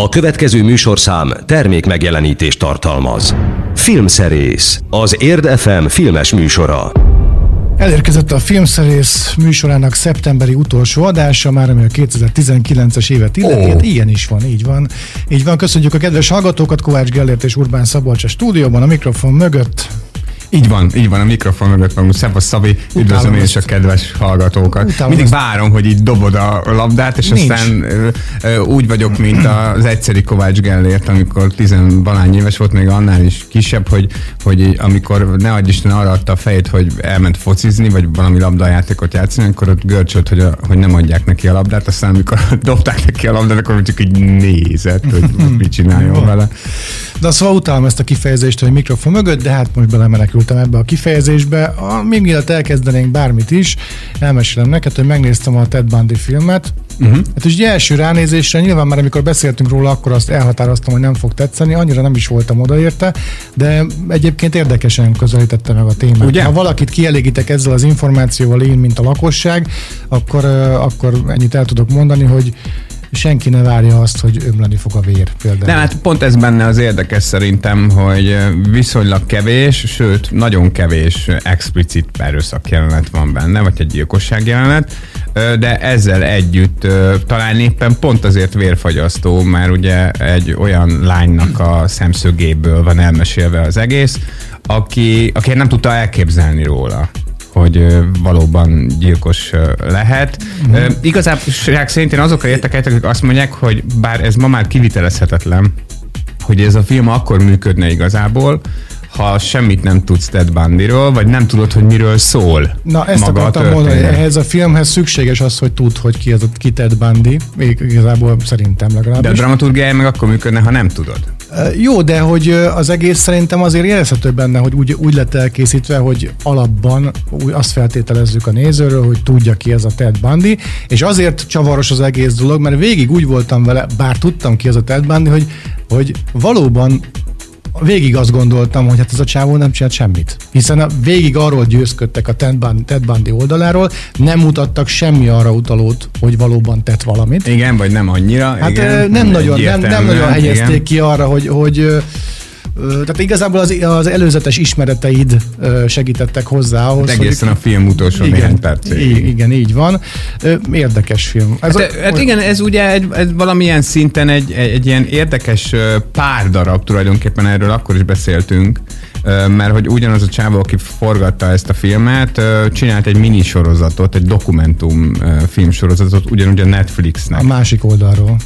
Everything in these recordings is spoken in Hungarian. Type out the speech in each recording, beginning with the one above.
A következő műsorszám termék megjelenítést tartalmaz. Filmszerész, az Érd FM filmes műsora. Elérkezett a filmszerész műsorának szeptemberi utolsó adása, már ami a 2019-es évet illeti. Oh. Ilyen is van, így van. Így van, köszönjük a kedves hallgatókat, Kovács Gellért és Urbán Szabolcs a stúdióban, a mikrofon mögött. Így van, így van, a mikrofon mögött van. Szevasz Szabi, üdvözlöm én is a kedves hallgatókat. Utálom Mindig ezt. várom, hogy így dobod a labdát, és Nincs. aztán ö, ö, úgy vagyok, mint az egyszeri Kovács Gellért, amikor tizenvalány éves volt, még annál is kisebb, hogy, hogy amikor ne adj Isten arra adta a fejét, hogy elment focizni, vagy valami labdajátékot játszani, akkor ott görcsölt, hogy, a, hogy nem adják neki a labdát, aztán amikor dobták neki a labdát, akkor csak így nézett, hogy mit csináljon vele. De szóval utálom ezt a kifejezést, hogy mikrofon mögött, de hát most belemenekültem ebbe a kifejezésbe. A, még mielőtt elkezdenénk bármit is, elmesélem neked, hogy megnéztem a Ted Bundy filmet. Uh-huh. Hát és első ránézésre, nyilván már amikor beszéltünk róla, akkor azt elhatároztam, hogy nem fog tetszeni, annyira nem is voltam odaérte, de egyébként érdekesen közelítette meg a témát. Ugye? Ha valakit kielégítek ezzel az információval én, mint a lakosság, akkor, akkor ennyit el tudok mondani, hogy senki ne várja azt, hogy ömleni fog a vér például. Nem, hát pont ez benne az érdekes szerintem, hogy viszonylag kevés, sőt, nagyon kevés explicit erőszak jelenet van benne, vagy egy gyilkosság jelenet, de ezzel együtt talán éppen pont azért vérfagyasztó, mert ugye egy olyan lánynak a szemszögéből van elmesélve az egész, aki, aki nem tudta elképzelni róla hogy valóban gyilkos lehet. Mm. Igazából szerint én azokra értekeltek, akik azt mondják, hogy bár ez ma már kivitelezhetetlen, hogy ez a film akkor működne igazából, ha semmit nem tudsz Ted Bundyról, vagy nem tudod, hogy miről szól. Na, ezt maga akartam a mondani, ehhez a filmhez szükséges az, hogy tud, hogy ki, az, ki Ted Bundy, igazából szerintem legalábbis. De a dramaturgiája meg akkor működne, ha nem tudod. Jó, de hogy az egész szerintem azért érezhető benne, hogy úgy, úgy lett elkészítve, hogy alapban úgy azt feltételezzük a nézőről, hogy tudja ki ez a Ted Bundy, és azért csavaros az egész dolog, mert végig úgy voltam vele, bár tudtam ki ez a Ted Bundy, hogy, hogy valóban végig azt gondoltam, hogy hát ez a csávó nem csinált semmit. Hiszen a, végig arról győzködtek a Ted Bundy, Ted Bundy oldaláról, nem mutattak semmi arra utalót, hogy valóban tett valamit. Igen, vagy nem annyira. Hát igen, nem, nem, nagyon, nem, nem nagyon helyezték igen. ki arra, hogy, hogy tehát igazából az, az előzetes ismereteid segítettek hozzá ahhoz. Hát egészen hogy, a film utolsó igen, néhány percéig. Igen, így van. Érdekes film. Ez hát, a, hát igen, ez ugye egy, ez valamilyen szinten egy, egy, egy ilyen érdekes pár darab tulajdonképpen, erről akkor is beszéltünk, mert hogy ugyanaz a csávó, aki forgatta ezt a filmet, csinált egy mini sorozatot, egy dokumentum filmsorozatot, ugyanúgy a Netflixnek. A másik oldalról.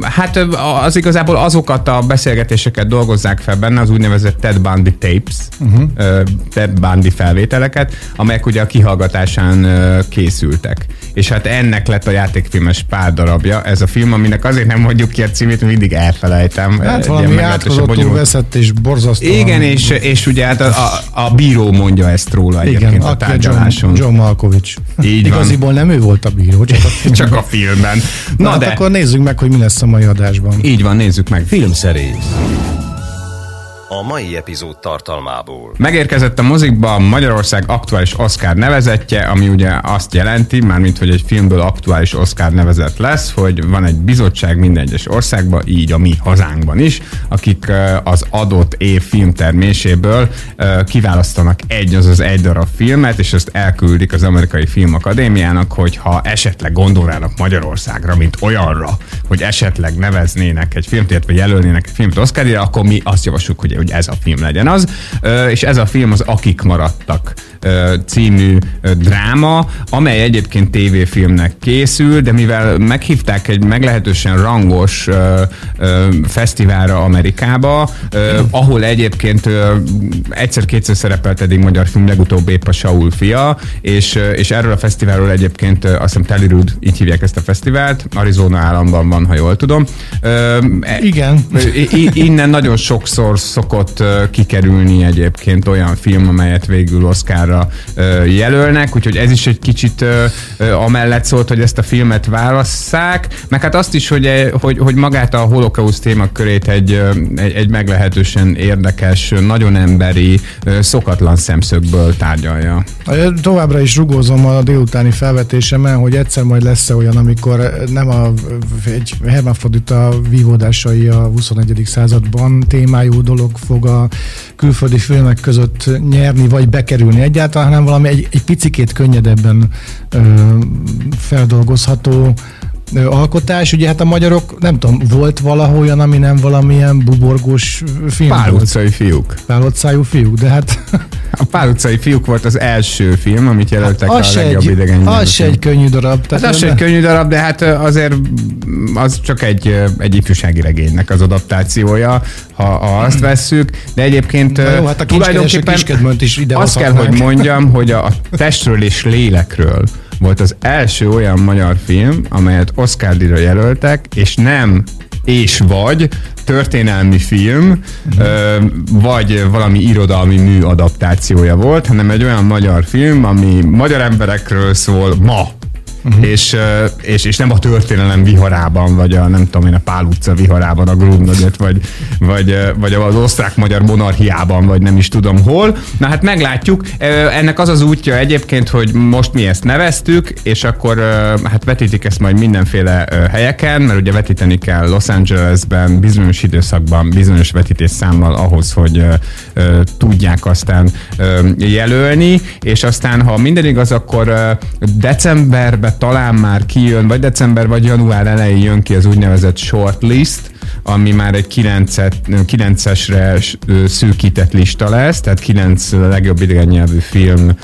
Hát az igazából azokat a beszélgetéseket dolgozzák fel benne, az úgynevezett Ted Bundy tapes, uh-huh. Ted Bundy felvételeket, amelyek ugye a kihallgatásán készültek. És hát ennek lett a játékfilmes pár darabja, ez a film, aminek azért nem mondjuk ki a címét, mindig elfelejtem. Hát valami átkozottul veszett és borzasztó. Igen, és, és ugye hát a, a, a bíró mondja ezt róla Igen, egyébként a tárgyaláson. John, John Malkovich. Így Igaziból van. nem ő volt a bíró, csak a filmben. csak a filmben. Na, Na hát de... akkor nézzük meg, hogy mi lesz a mai adásban. Így van, nézzük meg. Filmszerész a mai epizód tartalmából. Megérkezett a mozikba Magyarország aktuális Oscar nevezetje, ami ugye azt jelenti, mármint hogy egy filmből aktuális Oscar nevezet lesz, hogy van egy bizottság minden egyes országban, így a mi hazánkban is, akik az adott év filmterméséből kiválasztanak egy, azaz egy darab filmet, és ezt elküldik az Amerikai Filmakadémiának, hogy ha esetleg gondolnának Magyarországra, mint olyanra, hogy esetleg neveznének egy filmtért, vagy jelölnének egy filmet Oscarra, akkor mi azt javasljuk, hogy hogy ez a film legyen az. És ez a film az Akik maradtak című dráma, amely egyébként tévéfilmnek készül, de mivel meghívták egy meglehetősen rangos fesztiválra Amerikába, ahol egyébként egyszer-kétszer szerepelt eddig magyar film, legutóbb épp a Saul fia, és, és erről a fesztiválról egyébként azt hiszem Tellyrood, így hívják ezt a fesztivált, Arizona államban van, ha jól tudom. Igen. Innen nagyon sokszor szok szokott kikerülni egyébként olyan film, amelyet végül Oscarra jelölnek, úgyhogy ez is egy kicsit amellett szólt, hogy ezt a filmet válasszák, meg hát azt is, hogy, hogy, hogy magát a holokauszt témakörét egy, egy, egy meglehetősen érdekes, nagyon emberi, szokatlan szemszögből tárgyalja. Továbbra is rugózom a délutáni felvetésemmel, hogy egyszer majd lesz -e olyan, amikor nem a, egy hermafrodita vívódásai a 21. században témájú dolog fog a külföldi filmek között nyerni, vagy bekerülni egyáltalán, hanem valami egy, egy picikét könnyedebben ö, feldolgozható alkotás. Ugye hát a magyarok, nem tudom, volt valahol olyan, ami nem valamilyen buborgós film Pál utcai fiúk. Pál utcájú fiúk, de hát... A Pál utcai fiúk volt az első film, amit jelöltek hát a legjobb idegen Az se egy könnyű darab. Tehát hát az se egy könnyű darab, de hát azért az csak egy, egy ifjúsági regénynek az adaptációja, ha, ha azt vesszük, de egyébként Na jó, hát a tulajdonképpen is ide azt kell, hogy mondjam, hogy a testről és lélekről volt az első olyan magyar film, amelyet Oscar díjra jelöltek, és nem és vagy történelmi film, uh-huh. vagy valami irodalmi mű adaptációja volt, hanem egy olyan magyar film, ami magyar emberekről szól ma, uh-huh. és, és, és nem a történelem viharában, vagy a nem tudom én, a Pál utca viharában, a Grundnögöt, vagy, vagy, vagy az osztrák-magyar monarchiában, vagy nem is tudom hol. Na hát meglátjuk. Ennek az az útja egyébként, hogy most mi ezt neveztük, és akkor hát vetítik ezt majd mindenféle helyeken, mert ugye vetíteni kell Los Angelesben, bizonyos időszakban, bizonyos vetítés számmal ahhoz, hogy tudják aztán jelölni, és aztán, ha minden igaz, akkor decemberben talán már kijön, vagy december, vagy január elején jön ki az úgynevezett shortlist, ami már egy 9-esre szűkített lista lesz, tehát 9 legjobb idegen nyelvű film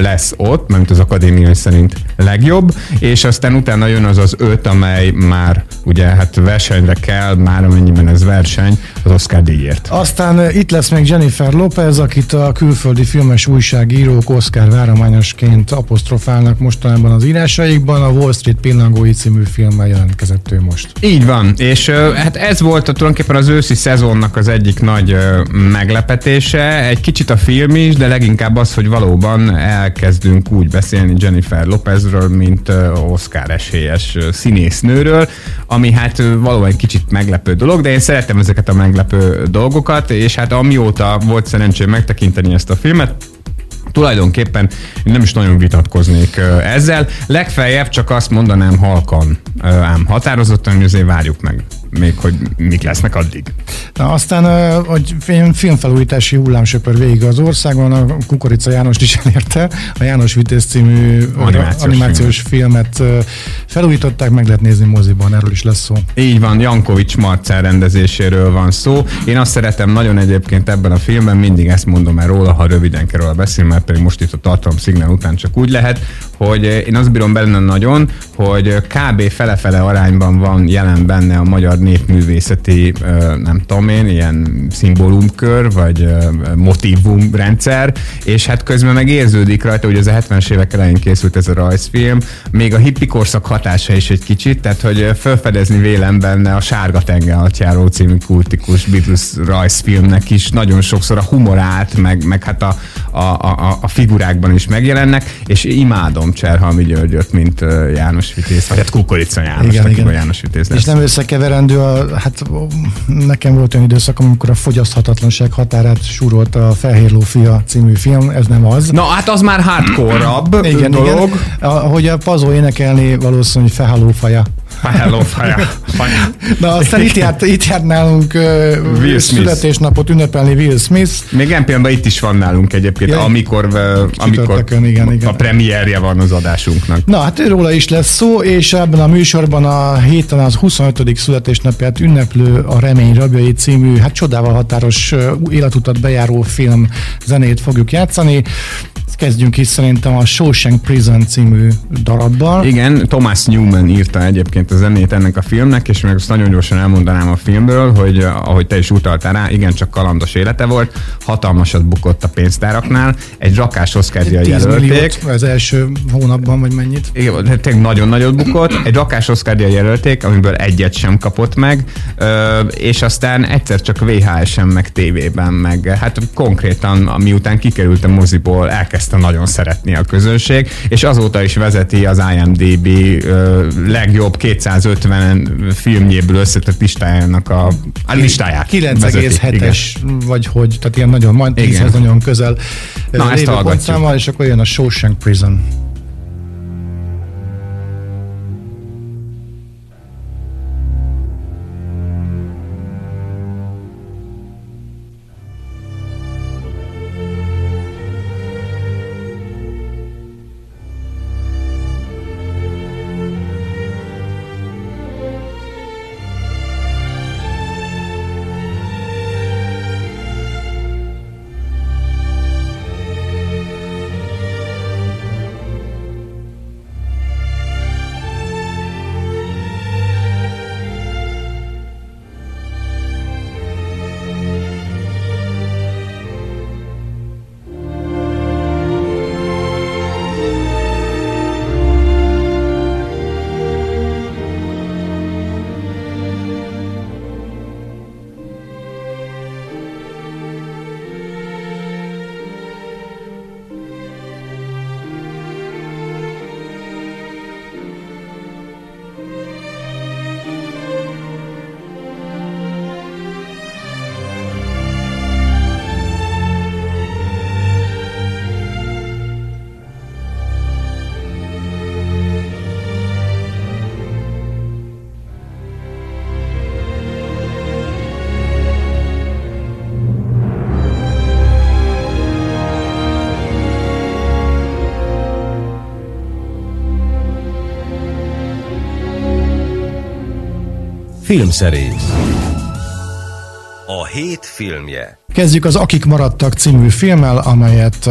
lesz ott, mert az akadémia szerint legjobb, és aztán utána jön az az öt, amely már ugye hát versenyre kell, már amennyiben ez verseny, az Oscar díjért. Aztán itt lesz még Jennifer Lopez, akit a külföldi filmes újságírók Oscar várományosként apostrofálnak mostanában az írásaikban, a Wall Street pillangói című filmmel jelentkezett ő most. Így van, és hát ez volt a, tulajdonképpen az őszi szezonnak az egyik nagy ö, meglepetése. Egy kicsit a film is, de leginkább az, hogy valóban elkezdünk úgy beszélni Jennifer Lopezről, mint Oscar esélyes színésznőről, ami hát valóban egy kicsit meglepő dolog, de én szeretem ezeket a meglepő dolgokat, és hát amióta volt szerencsém megtekinteni ezt a filmet, tulajdonképpen nem is nagyon vitatkoznék ezzel. Legfeljebb csak azt mondanám halkan, ám határozottan, hogy azért várjuk meg még hogy mik lesznek addig. Na, aztán hogy filmfelújítási hullám söpör végig az országon, a Kukorica János is elérte, a János Vitéz című animációs, animációs filmet felújították, meg lehet nézni moziban, erről is lesz szó. Így van, Jankovics Marcel rendezéséről van szó. Én azt szeretem nagyon egyébként ebben a filmben, mindig ezt mondom el róla, ha röviden kell róla beszélni, mert pedig most itt a tartalom szignál után csak úgy lehet, hogy én azt bírom benne nagyon, hogy kb. fele-fele arányban van jelen benne a magyar népművészeti, nem tudom én, ilyen szimbólumkör, vagy motivumrendszer, és hát közben meg érződik rajta, hogy az a 70-es évek elején készült ez a rajzfilm, még a hippi korszak hatása is egy kicsit, tehát hogy felfedezni vélem benne a Sárga tenger atyáró című kultikus Beatles rajzfilmnek is nagyon sokszor a humorát, meg, meg hát a, a, a, a figurákban is megjelennek, és imádom Cserhalmi Györgyöt, mint János Vitéz, vagy hát Kukorica János, igen, igen. János Vitéz lesz. És nem összekeverendő a, hát nekem volt olyan időszak, amikor a fogyaszthatatlanság határát súrolt a Fehér Lófia című film, ez nem az. Na, hát az már hardcore igen, dolog. Igen. Ahogy a Pazó énekelni valószínűleg Fehalófaja. Hello, faja. Na, aztán itt járt, itt járt nálunk uh, születésnapot ünnepelni Will Smith. Még pillanatban itt is van nálunk egyébként, ja, amikor, amikor igen, igen. a premierje van az adásunknak. Na, hát róla is lesz szó, és ebben a műsorban a héten az 25. születésnapját ünneplő a Remény rabjai című, hát csodával határos életutat bejáró film zenét fogjuk játszani. Kezdjünk is szerintem a Shawshank Prison című darabbal. Igen, Thomas Newman írta egyébként a zenét ennek a filmnek, és meg azt nagyon gyorsan elmondanám a filmből, hogy ahogy te is utaltál rá, igen, csak kalandos élete volt, hatalmasat bukott a pénztáraknál, egy rakás Oscar jelölték. az első hónapban, vagy mennyit? Igen, tényleg nagyon nagyot bukott, egy rakás Oscar jelölték, amiből egyet sem kapott meg, és aztán egyszer csak VHS-en, meg tévében, meg hát konkrétan miután kikerült a moziból, elkezdte nagyon szeretni a közönség, és azóta is vezeti az IMDB legjobb 250 filmjéből összetett listájának a, a listáját. 9,7-es vagy hogy, tehát ilyen nagyon, majd 10 nagyon közel Na, ezt pontszámmal, és akkor jön a Shawshank Prison. Filmszerész. A hét filmje Kezdjük az Akik maradtak című filmmel, amelyet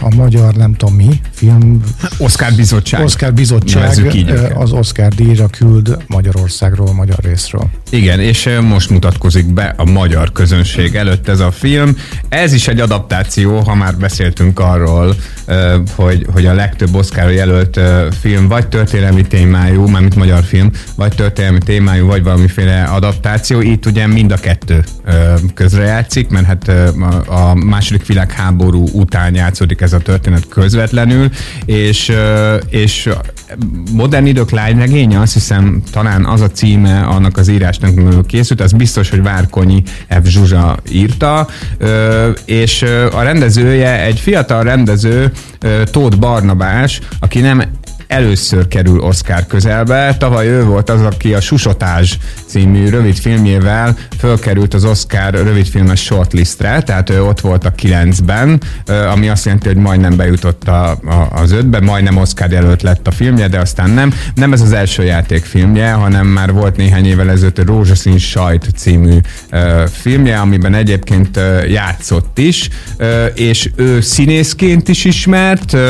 a magyar, nem tudom mi, film... Oscar Bizottság. Oscar Bizottság így az Oscar díjra küld Magyarországról, magyar részről. Igen, és most mutatkozik be a magyar közönség előtt ez a film. Ez is egy adaptáció, ha már beszéltünk arról, hogy, hogy a legtöbb Oscar jelölt film vagy történelmi témájú, mármint magyar film, vagy történelmi témájú, vagy valamiféle adaptáció. Itt ugye mind a kettő közrejátszik, mert hát a második világháború után játszódik ez a történet közvetlenül, és, és modern idők lányregénye, azt hiszem talán az a címe annak az írásnak, készült, az biztos, hogy Várkonyi F. Zsuzsa írta, és a rendezője egy fiatal rendező, Tóth Barnabás, aki nem először kerül Oscar közelbe. Tavaly ő volt az, aki a Susotás című rövid filmjével fölkerült az Oscar rövidfilmes shortlistre, tehát ő ott volt a kilencben, ami azt jelenti, hogy majdnem bejutott a, a, az ötbe, majdnem Oscar jelölt lett a filmje, de aztán nem. Nem ez az első játékfilmje, hanem már volt néhány évvel ezelőtt a Rózsaszín sajt című uh, filmje, amiben egyébként uh, játszott is, uh, és ő színészként is ismert, uh,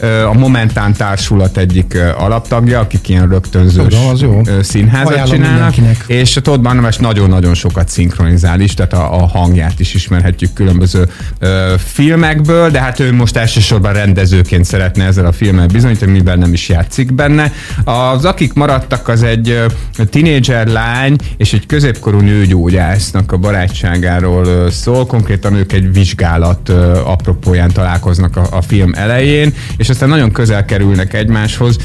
uh, a Momentán társulat egyik alaptagja, akik ilyen rögtönzős Tudom, az jó. színházat Ajánlom csinálnak. És a Todd Barnabas nagyon-nagyon sokat szinkronizál is, tehát a, a hangját is ismerhetjük különböző ö, filmekből, de hát ő most elsősorban rendezőként szeretne ezzel a filmmel bizonyítani, mivel nem is játszik benne. Az Akik maradtak, az egy tinédzser lány és egy középkorú nőgyógyásznak a barátságáról szól. Konkrétan ők egy vizsgálat apropóján találkoznak a, a film elején, és aztán nagyon közel kerülnek egymás egymáshoz.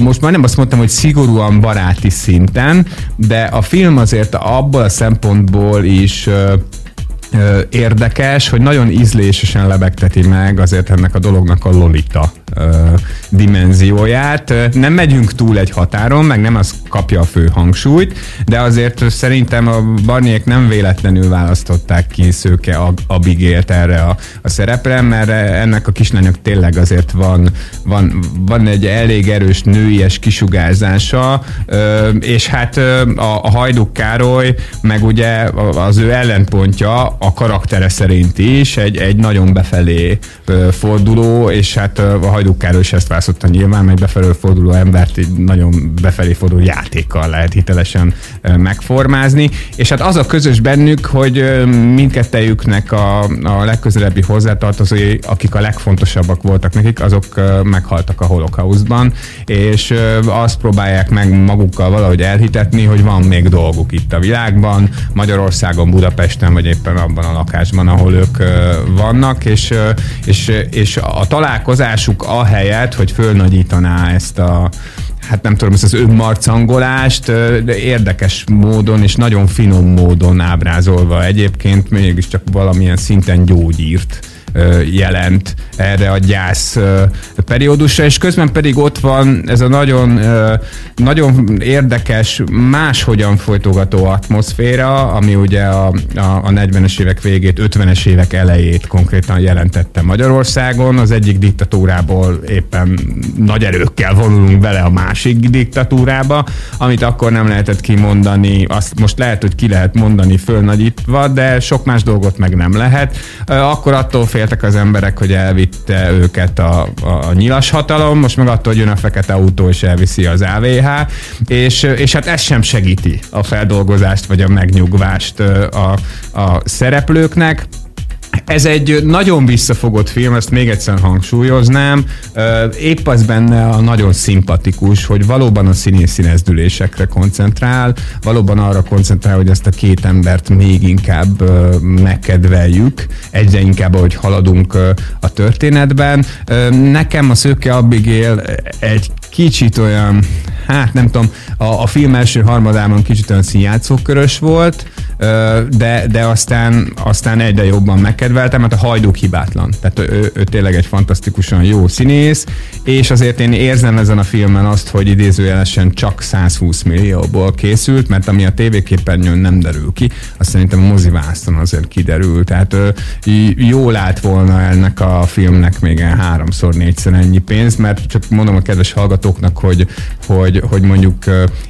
Most már nem azt mondtam, hogy szigorúan baráti szinten, de a film azért abból a szempontból is érdekes, hogy nagyon ízlésesen lebegteti meg azért ennek a dolognak a Lolita dimenzióját. Nem megyünk túl egy határon, meg nem az kapja a fő hangsúlyt, de azért szerintem a Barniek nem véletlenül választották ki Szőke Abigélt erre a, a szerepre, mert ennek a kislányok tényleg azért van, van, van egy elég erős nőies kisugárzása, és hát a, a Hajduk Károly, meg ugye az ő ellenpontja a karaktere szerint is egy, egy nagyon befelé forduló, és hát a Hajduk Károly is ezt választotta. Nyilván, mert befelől forduló embert egy nagyon befelé forduló játékkal lehet hitelesen megformázni, és hát az a közös bennük, hogy mindkettejüknek a, a legközelebbi hozzátartozói, akik a legfontosabbak voltak nekik, azok meghaltak a holokauszban, és azt próbálják meg magukkal valahogy elhitetni, hogy van még dolguk itt a világban, Magyarországon, Budapesten, vagy éppen abban a lakásban, ahol ők vannak, és, és, és a találkozásuk ahelyett, hogy fölnagyítaná ezt a hát nem tudom, ezt az önmarcangolást, de érdekes módon és nagyon finom módon ábrázolva egyébként mégiscsak valamilyen szinten gyógyírt jelent erre a gyász periódusra, és közben pedig ott van ez a nagyon, nagyon érdekes, máshogyan folytogató atmoszféra, ami ugye a, a, a 40-es évek végét, 50-es évek elejét konkrétan jelentette Magyarországon. Az egyik diktatúrából éppen nagy erőkkel vonulunk bele a másik diktatúrába, amit akkor nem lehetett kimondani, azt most lehet, hogy ki lehet mondani fölnagyítva, de sok más dolgot meg nem lehet. Akkor attól féltek az emberek, hogy elvitte őket a, a nyilas hatalom, most meg attól, hogy jön a fekete autó és elviszi az AVH, és, és hát ez sem segíti a feldolgozást vagy a megnyugvást a, a szereplőknek. Ez egy nagyon visszafogott film, ezt még egyszer hangsúlyoznám. Épp az benne a nagyon szimpatikus, hogy valóban a színész színezdülésekre koncentrál, valóban arra koncentrál, hogy ezt a két embert még inkább megkedveljük, egyre inkább, ahogy haladunk a történetben. Nekem a Szőke Abigail egy kicsit olyan, hát nem tudom, a, a film első harmadában kicsit olyan színjátszókörös volt, de, de aztán, aztán egyre jobban megkedveltem, mert a hajduk hibátlan. Tehát ő, ő tényleg egy fantasztikusan jó színész, és azért én érzem ezen a filmen azt, hogy idézőjelesen csak 120 millióból készült, mert ami a tévéképernyőn nem derül ki, azt szerintem a mozivászton azért kiderül. Tehát jól állt volna ennek a filmnek még háromszor, négyszer ennyi pénz, mert csak mondom a kedves hallgatóknak, hogy, hogy, hogy mondjuk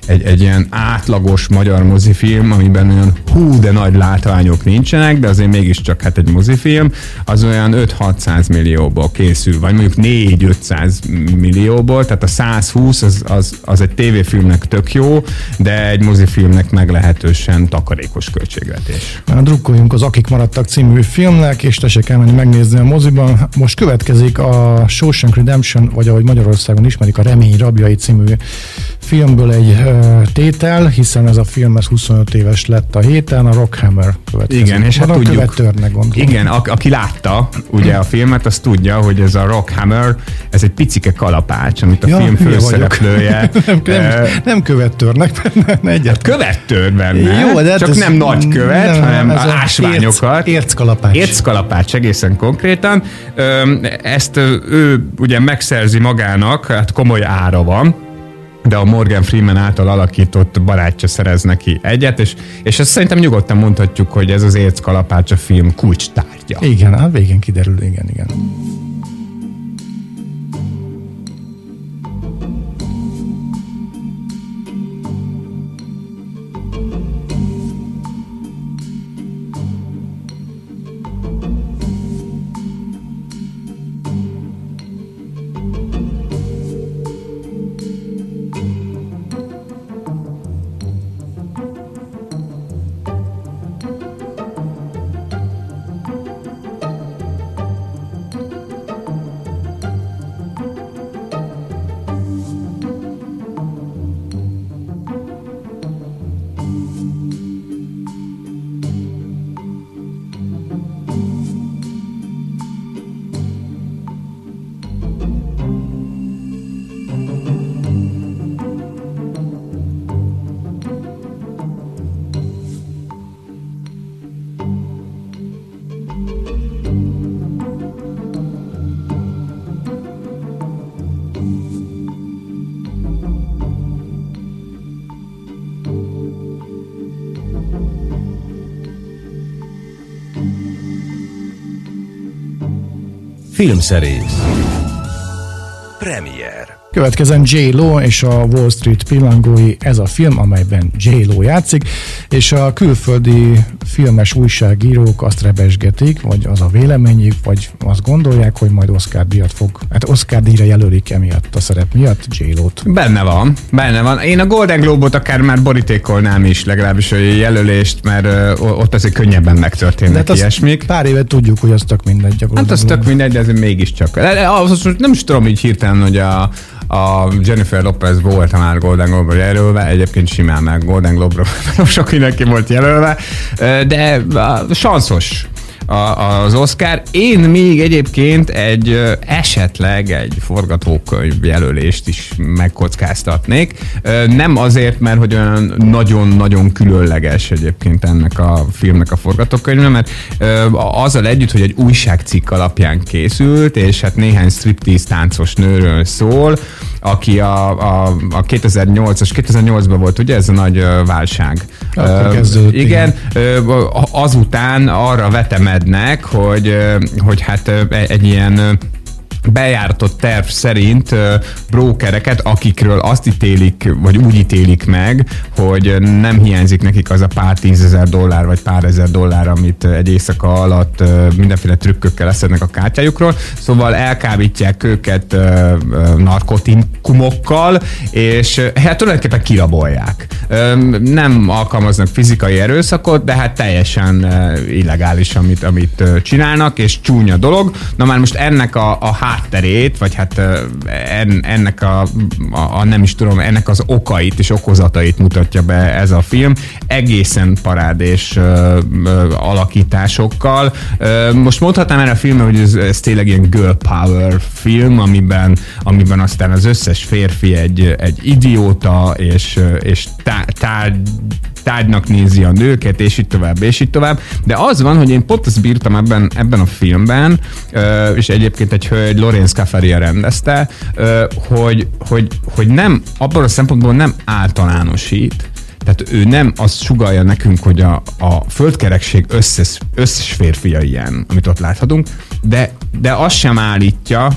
egy, egy ilyen átlagos magyar mozifilm, amiben olyan hú, de nagy látványok nincsenek, de azért mégiscsak hát egy mozifilm, az olyan 5-600 millióból készül, vagy mondjuk 4-500 millióból, tehát a 120 az, az, az egy tévéfilmnek tök jó, de egy mozifilmnek meglehetősen takarékos költségvetés. Na, drukkoljunk az Akik maradtak című filmnek, és tessék elmenni megnézni a moziban. Most következik a Shawshank Redemption, vagy ahogy Magyarországon ismerik, a Remény rabjai című filmből egy uh, tétel, hiszen ez a film ez 25 éves lett a héten, a Rockhammer következik. Igen, és hát tudjuk. gondolom. Igen, a, aki látta ugye a filmet, az tudja, hogy ez a Rockhammer, ez egy picike kalapács, amit a Ja, film főszereplője. nem, nem, nem követtörnek benne, egyet. követ tör benne, Jó, de hát csak ez- nem nagy követ, nem, hanem ásványokat. Érc, érckalapács. Érckalapács egészen konkrétan. Ezt ő ugye megszerzi magának, hát komoly ára van, de a Morgan Freeman által alakított barátja szerez neki egyet, és, és ezt szerintem nyugodtan mondhatjuk, hogy ez az érckalapács a film kulcs tárgya. Igen, a végén kiderül, igen, igen. Filmszerész Premier Következzen J. Lo és a Wall Street pillangói, ez a film, amelyben J. Lo játszik, és a külföldi filmes újságírók azt rebesgetik, vagy az a véleményük, vagy azt gondolják, hogy majd Oscar díjat fog, hát Oscar díjra jelölik emiatt a szerep miatt J. Lo-t. Benne van, benne van. Én a Golden Globe-ot akár már borítékolnám is, legalábbis a jelölést, mert uh, ott azért könnyebben megtörténnek De hát ilyesmik. Pár évet tudjuk, hogy az tök mindegy. Hát az tök mindegy, de ez mégiscsak. Az, nem is tudom így hirtelen, hogy a, a Jennifer Lopez volt már Golden Globe-ra jelölve, egyébként simán meg Golden Globe-ra sok mindenki volt jelölve, de uh, sanszos a- az Oscar. Én még egyébként egy esetleg egy forgatókönyv jelölést is megkockáztatnék. Nem azért, mert hogy olyan nagyon-nagyon különleges egyébként ennek a filmnek a forgatókönyve, mert azzal együtt, hogy egy újságcikk alapján készült, és hát néhány striptease táncos nőről szól, aki a, a, a 2008-as, 2008-ban volt ugye ez a nagy válság. Akkor kezdődött, igen, Ö, azután arra vetemednek, hogy, ö, hogy hát egy ilyen ö, bejáratott terv szerint brókereket, akikről azt ítélik, vagy úgy ítélik meg, hogy nem hiányzik nekik az a pár tízezer dollár, vagy pár ezer dollár, amit egy éjszaka alatt mindenféle trükkökkel leszednek a kártyájukról. Szóval elkábítják őket narkotikumokkal, és hát tulajdonképpen kirabolják. Nem alkalmaznak fizikai erőszakot, de hát teljesen illegális, amit, amit csinálnak, és csúnya dolog. Na már most ennek a, a hátterét, vagy hát ennek a, a, nem is tudom, ennek az okait és okozatait mutatja be ez a film, egészen parádés alakításokkal. Ö, most mondhatnám erre a filmre, hogy ez, ez tényleg ilyen girl power film, amiben, amiben aztán az összes férfi egy, egy idióta, és, és tá, tárgy, tárgynak nézi a nőket, és így tovább, és így tovább. De az van, hogy én pont azt bírtam ebben, ebben a filmben, és egyébként egy hölgy, Lorenz Caffaria rendezte, hogy, hogy, hogy nem, abban a szempontból nem általánosít, tehát ő nem azt sugalja nekünk, hogy a, a földkerekség összes, összes férfia ilyen, amit ott láthatunk, de, de azt sem állítja,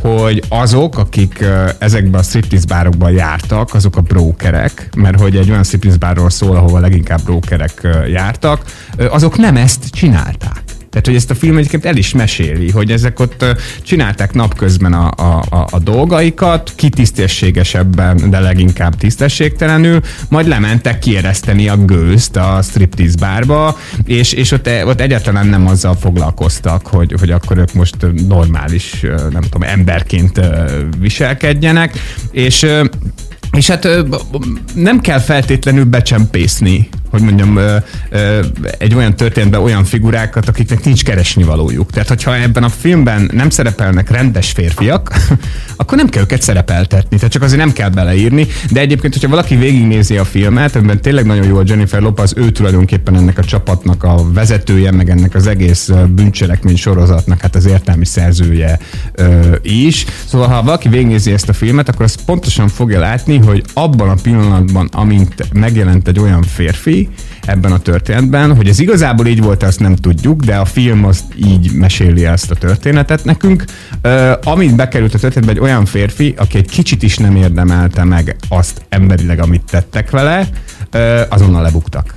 hogy azok, akik ezekben a striptease bárokban jártak, azok a brókerek, mert hogy egy olyan striptease bárról szól, ahova leginkább brókerek jártak, azok nem ezt csinálták. Tehát, hogy ezt a film egyébként el is meséli, hogy ezek ott csinálták napközben a, a, a, a dolgaikat, ki tisztességesebben, de leginkább tisztességtelenül, majd lementek kiereszteni a gőzt a striptease bárba, és, és ott, ott egyáltalán nem azzal foglalkoztak, hogy, hogy akkor ők most normális, nem tudom, emberként viselkedjenek, és és hát nem kell feltétlenül becsempészni, hogy mondjam, egy olyan történetben olyan figurákat, akiknek nincs keresni valójuk. Tehát, hogyha ebben a filmben nem szerepelnek rendes férfiak, akkor nem kell őket szerepeltetni, tehát csak azért nem kell beleírni, de egyébként, hogyha valaki végignézi a filmet, ebben tényleg nagyon jó a Jennifer Lopez, ő tulajdonképpen ennek a csapatnak a vezetője, meg ennek az egész bűncselekmény sorozatnak, hát az értelmi szerzője is. Szóval, ha valaki végignézi ezt a filmet, akkor azt pontosan fogja látni, hogy abban a pillanatban, amint megjelent egy olyan férfi, ebben a történetben, hogy ez igazából így volt, azt nem tudjuk, de a film azt így meséli ezt a történetet nekünk. Ö, amint bekerült a történetbe egy olyan férfi, aki egy kicsit is nem érdemelte meg azt emberileg, amit tettek vele, ö, azonnal lebuktak.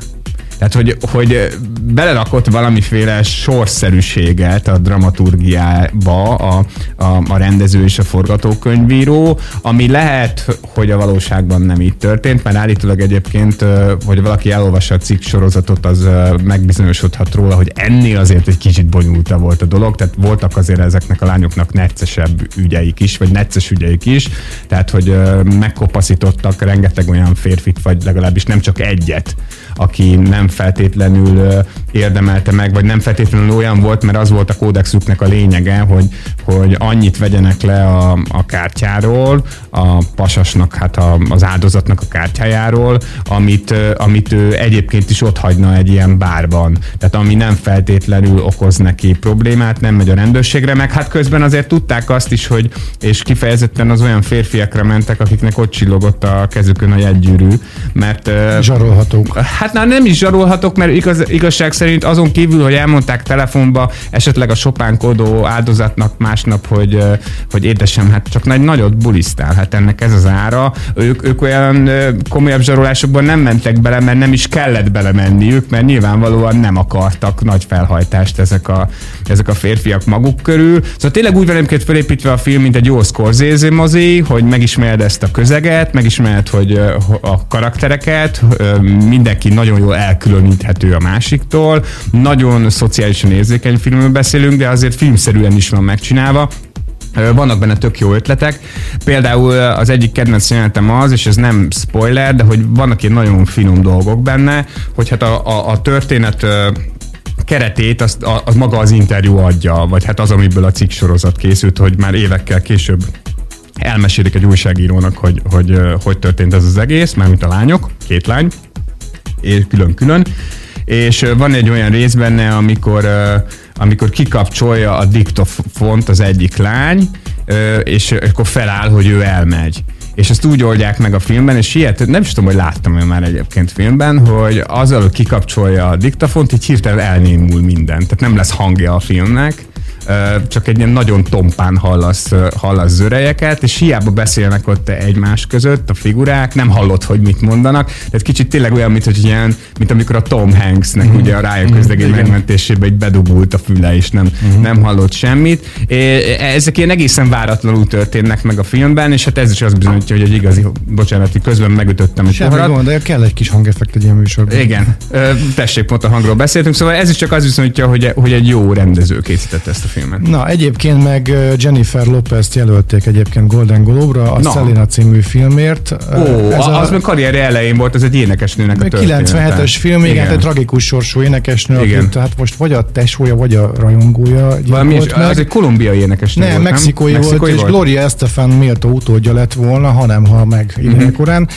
Tehát, hogy, hogy belerakott valamiféle sorszerűséget a dramaturgiába a, a, a rendező és a forgatókönyvíró, ami lehet, hogy a valóságban nem így történt, mert állítólag egyébként, hogy valaki elolvassa a cikk sorozatot, az megbizonyosodhat róla, hogy ennél azért egy kicsit bonyolultabb volt a dolog, tehát voltak azért ezeknek a lányoknak neccesebb ügyeik is, vagy necces ügyeik is, tehát, hogy megkopaszítottak rengeteg olyan férfit, vagy legalábbis nem csak egyet, aki nem feltétlenül érdemelte meg, vagy nem feltétlenül olyan volt, mert az volt a kódexüknek a lényege, hogy, hogy annyit vegyenek le a, a kártyáról, a pasasnak, hát a, az áldozatnak a kártyájáról, amit, amit ő egyébként is ott hagyna egy ilyen bárban. Tehát ami nem feltétlenül okoz neki problémát, nem megy a rendőrségre, meg hát közben azért tudták azt is, hogy és kifejezetten az olyan férfiakra mentek, akiknek ott csillogott a kezükön a jegygyűrű, mert Zsarolhatók. Hát már nem is zsarolhatok, mert igaz, igazság szerint azon kívül, hogy elmondták telefonba esetleg a sopánkodó áldozatnak másnap, hogy, hogy édesem, hát csak nagy nagyot bulisztál, hát ennek ez az ára. Ők, ők olyan komolyabb zsarolásokban nem mentek bele, mert nem is kellett belemenniük, mert nyilvánvalóan nem akartak nagy felhajtást ezek a, ezek a férfiak maguk körül. Szóval tényleg úgy van felépítve a film, mint egy jó Scorsese mozi, hogy megismered ezt a közeget, megismered, hogy a karaktereket, mindenki nagyon jól elkülöníthető a másiktól, nagyon szociálisan érzékeny filmről beszélünk, de azért filmszerűen is van megcsinálva. Vannak benne tök jó ötletek. Például az egyik kedvenc jelenetem az, és ez nem spoiler, de hogy vannak ilyen nagyon finom dolgok benne, hogy hát a, a, a történet keretét az, az maga az interjú adja, vagy hát az, amiből a cikk sorozat készült, hogy már évekkel később elmesélik egy újságírónak, hogy, hogy hogy történt ez az egész, mármint a lányok, két lány, és külön-külön, és van egy olyan rész benne, amikor, amikor kikapcsolja a diktofont az egyik lány, és akkor feláll, hogy ő elmegy. És ezt úgy oldják meg a filmben, és ilyet nem is tudom, hogy láttam én már egyébként filmben, hogy azzal, hogy kikapcsolja a diktafont, így hirtelen elnémul minden. Tehát nem lesz hangja a filmnek, csak egy ilyen nagyon tompán hallasz, hallasz zörejeket, és hiába beszélnek ott egymás között a figurák, nem hallod, hogy mit mondanak. Tehát kicsit tényleg olyan, mint, hogy ilyen, mint amikor a Tom Hanksnek mm. ugye a rájön mhm. közlegény mm. megmentésébe egy bedugult a füle, és nem, mm. nem hallott semmit. É, ezek ilyen egészen váratlanul történnek meg a filmben, és hát ez is azt bizonyítja, hogy egy igazi, bocsánat, közben megütöttem a Semmi gond, de kell egy kis hangeffekt egy ilyen műsorban. Igen, tessék, pont a hangról beszéltünk, szóval ez is csak az bizonyítja, hogy, hogy egy jó rendező készítette ezt a filmet. Na, egyébként meg Jennifer Lopez-t jelölték egyébként Golden Globe-ra a Na. Selena című filmért. Ó, ez az a, még karrier elején volt, ez egy énekesnőnek a története. 97-es film, igen, hát egy tragikus sorsú énekesnő, igen. akit hát most vagy a tesója, vagy a rajongója Valami is, az egy kolumbiai énekesnő nem, volt, mexikói, nem? Volt, mexikói volt, és Gloria Estefan méltó utódja lett volna, hanem ha meg uh-huh. korán.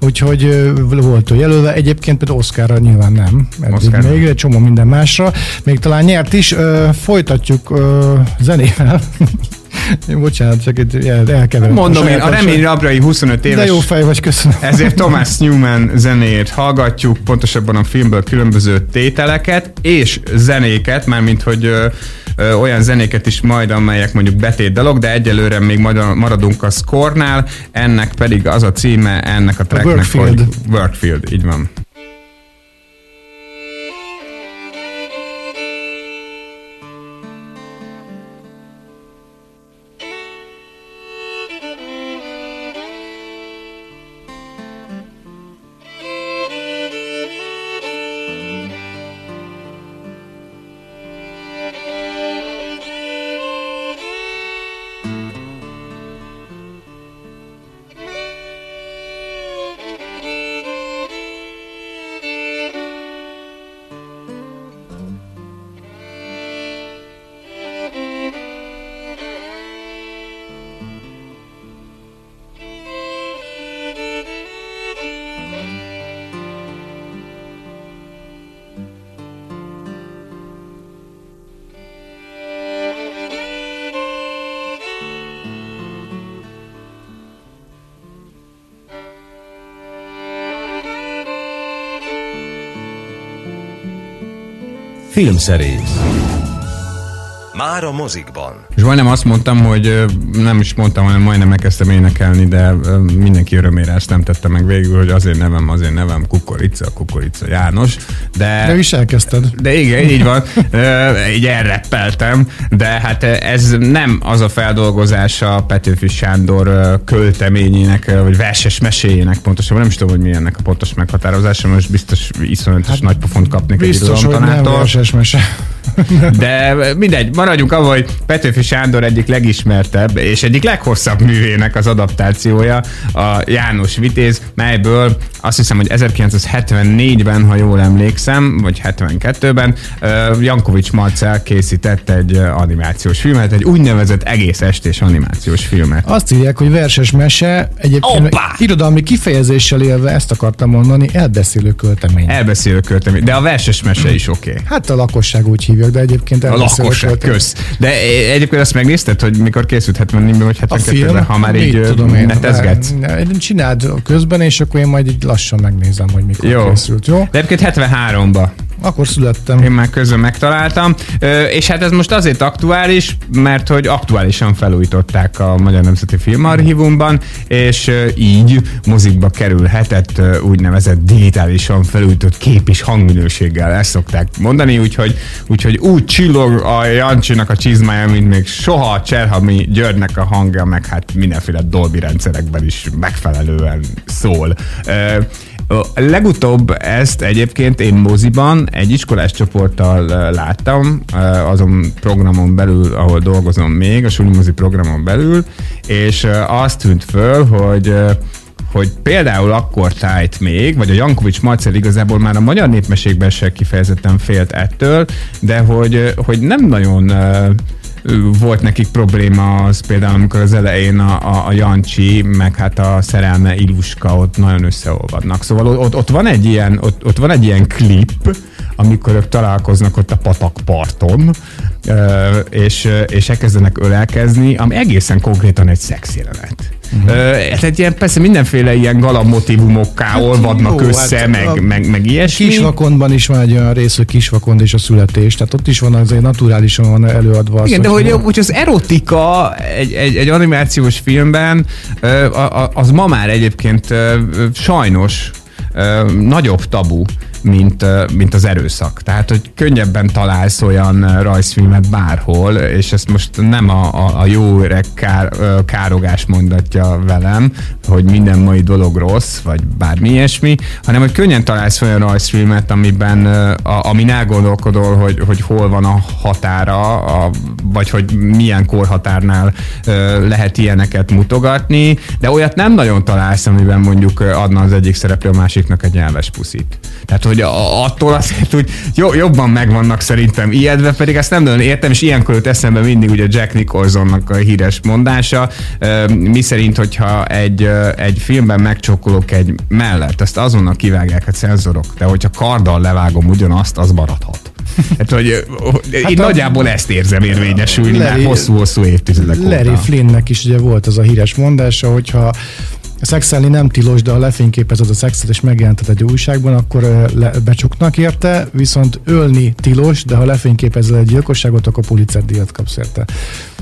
Úgyhogy volt a jelölve. Egyébként például Oscarra nyilván nem, Oscar. még egy csomó minden másra. Még talán nyert is. Folytatjuk zenével. Bocsánat, csak itt elkeverem. Mondom én, a Remény Rabrai 25 éves. De jó fej vagy, köszönöm. Ezért Thomas Newman zenét hallgatjuk, pontosabban a filmből különböző tételeket és zenéket, mármint hogy ö, ö, olyan zenéket is majd, amelyek mondjuk betét dalok, de egyelőre még maradunk a score ennek pedig az a címe ennek a tracknek, a Workfield. hogy Workfield, így van. Filmszerész már a mozikban. És majdnem azt mondtam, hogy nem is mondtam, hanem majdnem megkezdtem énekelni, de mindenki örömére ezt nem tette meg végül, hogy azért nevem, azért nevem Kukorica, Kukorica János. De, de is elkezdted. De igen, így van. így elreppeltem, de hát ez nem az a feldolgozása Petőfi Sándor költeményének, vagy verses meséjének pontosan, nem is tudom, hogy mi ennek a pontos meghatározása, most biztos iszonyatos hát, nagy pofont kapnék biztos, egy hogy nem verses mese. De mindegy, maradjunk abban, hogy Petőfi Sándor egyik legismertebb és egyik leghosszabb művének az adaptációja a János Vitéz, melyből azt hiszem, hogy 1974-ben, ha jól emlékszem, vagy 72-ben Jankovics Marcel készített egy animációs filmet, egy úgynevezett egész estés animációs filmet. Azt írják, hogy verses mese, egyébként Opa! irodalmi kifejezéssel élve ezt akartam mondani, elbeszélő költemény. Elbeszélő költemény, de a verses mese is oké. Okay. Hát a lakosság úgy hívják, de egyébként A lakosság, köz. De egyébként azt megnézted, hogy mikor készült 74-ben vagy 72-ben, ha már így tudom én, netezgetsz? Csináld közben, és akkor én majd így lassan megnézem, hogy mikor jó. készült, jó? De egyébként 73-ba Akkor születtem. Én már közben megtaláltam. És hát ez most azért aktuális, mert hogy aktuálisan felújították a Magyar Nemzeti Filmarchívumban, és így mozikba kerülhetett úgynevezett digitálisan felújított kép és hangminőséggel, ezt szokták mondani, úgyhogy, úgyhogy úgy csillog a Jancsinak a csizmája, mint még soha a Cserhami Györgynek a hangja, meg hát mindenféle Dolby rendszerekben is megfelelően szól. Legutóbb ezt egyébként én moziban egy iskolás csoporttal láttam, azon programon belül, ahol dolgozom még, a mozi programon belül, és azt tűnt föl, hogy hogy például akkor tájt még, vagy a Jankovics Marcel igazából már a magyar népmeségben se kifejezetten félt ettől, de hogy, hogy nem nagyon volt nekik probléma az például, amikor az elején a, a, a Jancsi, meg hát a szerelme Iluska ott nagyon összeolvadnak. Szóval ott, ott, van egy ilyen, ott, ott van egy ilyen klip, amikor ők találkoznak ott a patakparton, és, és elkezdenek ölelkezni, ami egészen konkrétan egy szexjelenet. Uh-huh. Hát egy ilyen, persze mindenféle ilyen galamotívumokká hát olvadnak jó, össze, hát meg, meg, meg ilyesmi. Kisvakondban is van egy olyan rész, hogy kisvakond és a születés, tehát ott is van azért naturálisan van előadva. Az, Igen, de hogy, hogy az erotika egy, egy, egy animációs filmben, az ma már egyébként sajnos nagyobb tabu mint, mint az erőszak. Tehát, hogy könnyebben találsz olyan rajzfilmet bárhol, és ezt most nem a, a, a jó öreg kár, károgás mondatja velem, hogy minden mai dolog rossz, vagy bármi ilyesmi, hanem hogy könnyen találsz olyan rajzfilmet, amiben, a, amin elgondolkodol, hogy, hogy hol van a határa, a, vagy hogy milyen korhatárnál lehet ilyeneket mutogatni, de olyat nem nagyon találsz, amiben mondjuk adna az egyik szereplő a másiknak egy nyelves puszit. Tehát, hogy attól azért úgy jobban megvannak szerintem ijedve, pedig ezt nem nagyon értem, és ilyenkor jut eszembe mindig ugye Jack Nicholsonnak a híres mondása, mi szerint, hogyha egy, egy filmben megcsokolok egy mellett, ezt azonnal kivágják a cenzorok, de hogyha karddal levágom ugyanazt, az maradhat. Hát, hogy hát én a, nagyjából ezt érzem érvényesülni Larry, már hosszú-hosszú évtizedek óta. Larry Flynnnek is ugye volt az a híres mondása, hogyha szexelni nem tilos, de ha lefényképezed a szexet és megjelented egy újságban, akkor le, becsuknak érte, viszont ölni tilos, de ha lefényképezed egy gyilkosságot, akkor Pulitzer díjat kapsz érte.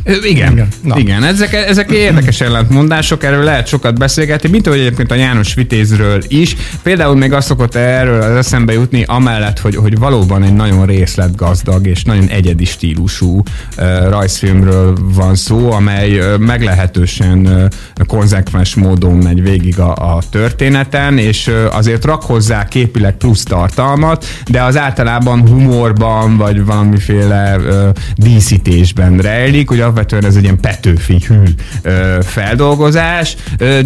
Igen, igen. Na. igen. Ezek, ezek érdekes ellentmondások, erről lehet sokat beszélgetni, mint ahogy egyébként a János Vitézről is. Például még azt szokott erről az eszembe jutni, amellett, hogy, hogy valóban egy nagyon részletgazdag és nagyon egyedi stílusú uh, rajzfilmről van szó, amely uh, meglehetősen uh, konzekvens módon megy végig a, a történeten, és uh, azért rak hozzá képileg plusz tartalmat, de az általában humorban, vagy valamiféle uh, díszítésben rejlik, hogy alapvetően ez egy ilyen Petőfi hű feldolgozás,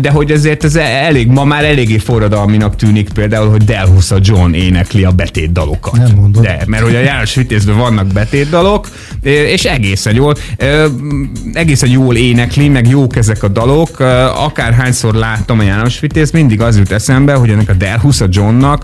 de hogy ezért ez elég, ma már eléggé forradalminak tűnik például, hogy Delhusa John énekli a betétdalokat. Nem mondod. De, mert hogy a János Vitézben vannak betétdalok, és egészen jól, egészen jól énekli, meg jók ezek a dalok. Akárhányszor láttam a János Vitéz, mindig az jut eszembe, hogy ennek a Delhusa Johnnak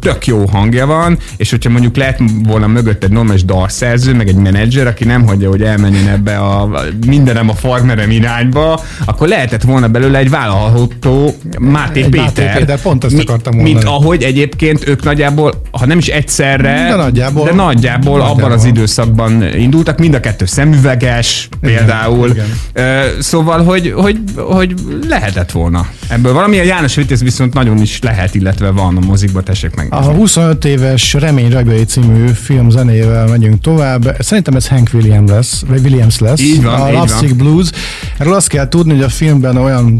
tök jó hangja van, és hogyha mondjuk lehet volna mögött egy normális dalszerző, meg egy menedzser, aki nem hagyja, hogy elmenjen ebbe a mindenem a farmerem irányba, akkor lehetett volna belőle egy vállalható Máté egy Péter. Máté Péter, pont ezt akartam mondani. Mint ahogy egyébként ők nagyjából, ha nem is egyszerre, de nagyjából, de nagyjából, nagyjából. abban az időszakban indultak, mind a kettő szemüveges igen, például. Igen. Szóval, hogy, hogy, hogy lehetett volna ebből valami. A János Vitéz viszont nagyon is lehet, illetve van a mozikba, tessék meg. A 25 éves Remény Ragjai című film zenével megyünk tovább. Szerintem ez Hank Williams lesz, vagy Williams Williams lesz. Így van, a így van. Blues. Erről azt kell tudni, hogy a filmben olyan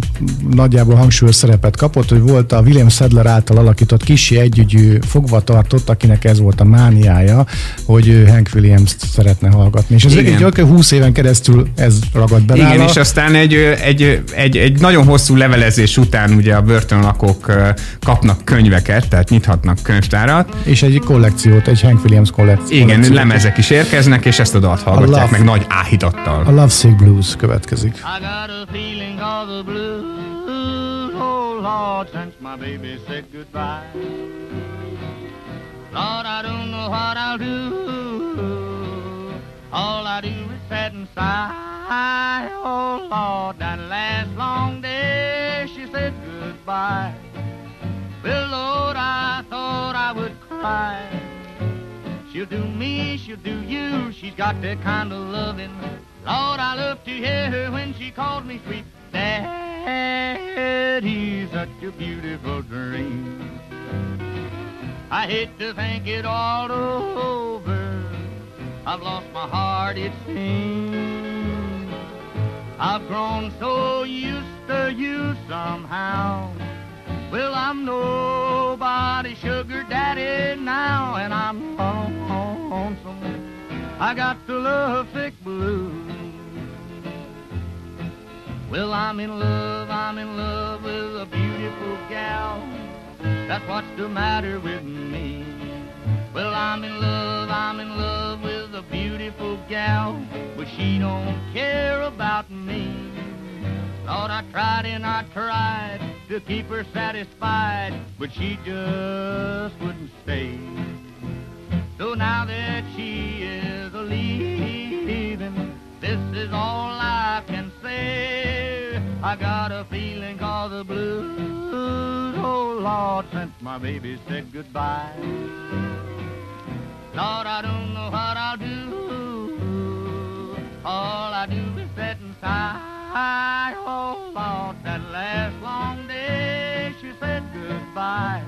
nagyjából hangsúlyos szerepet kapott, hogy volt a William Sadler által alakított kisi együgyű fogvatartott, akinek ez volt a mániája, hogy Hank Williams-t szeretne hallgatni. És ez Igen. egy 20 éven keresztül ez ragad be Igen, és aztán egy, egy, egy, egy nagyon hosszú levelezés után ugye a börtönlakók kapnak könyveket, tehát nyithatnak könyvtárat. És egy kollekciót, egy Hank Williams kollekciót. Igen, lemezek is érkeznek, és ezt a dalt hallgatják, meg nagy áhít áhítattal. A Lovesick Blues következik. I got a feeling of the blues, oh Lord, since my baby said goodbye. Lord, I don't know what I'll do. All I do is sit and sigh. Oh Lord, that last long day she said goodbye. Well, Lord, I thought I would cry. She'll do me, she'll do you. She's got that kind of loving. Lord, I love to hear her when she calls me sweet. Daddy, such a beautiful dream. I hate to think it all over. I've lost my heart, it seems. I've grown so used to you somehow. Well, I'm nobody's sugar daddy now, and I'm lonesome. I got the love sick blues. Well, I'm in love, I'm in love with a beautiful gal. That's what's the matter with me. Well, I'm in love, I'm in love with a beautiful gal, but she don't care about me. Thought I tried and I tried to keep her satisfied, but she just wouldn't stay. So now that she is a leaving, this is all I can say. I got a feeling called the blues, oh Lord, since my baby said goodbye. Lord, I don't know what I'll do. All I do last long day she said goodbye.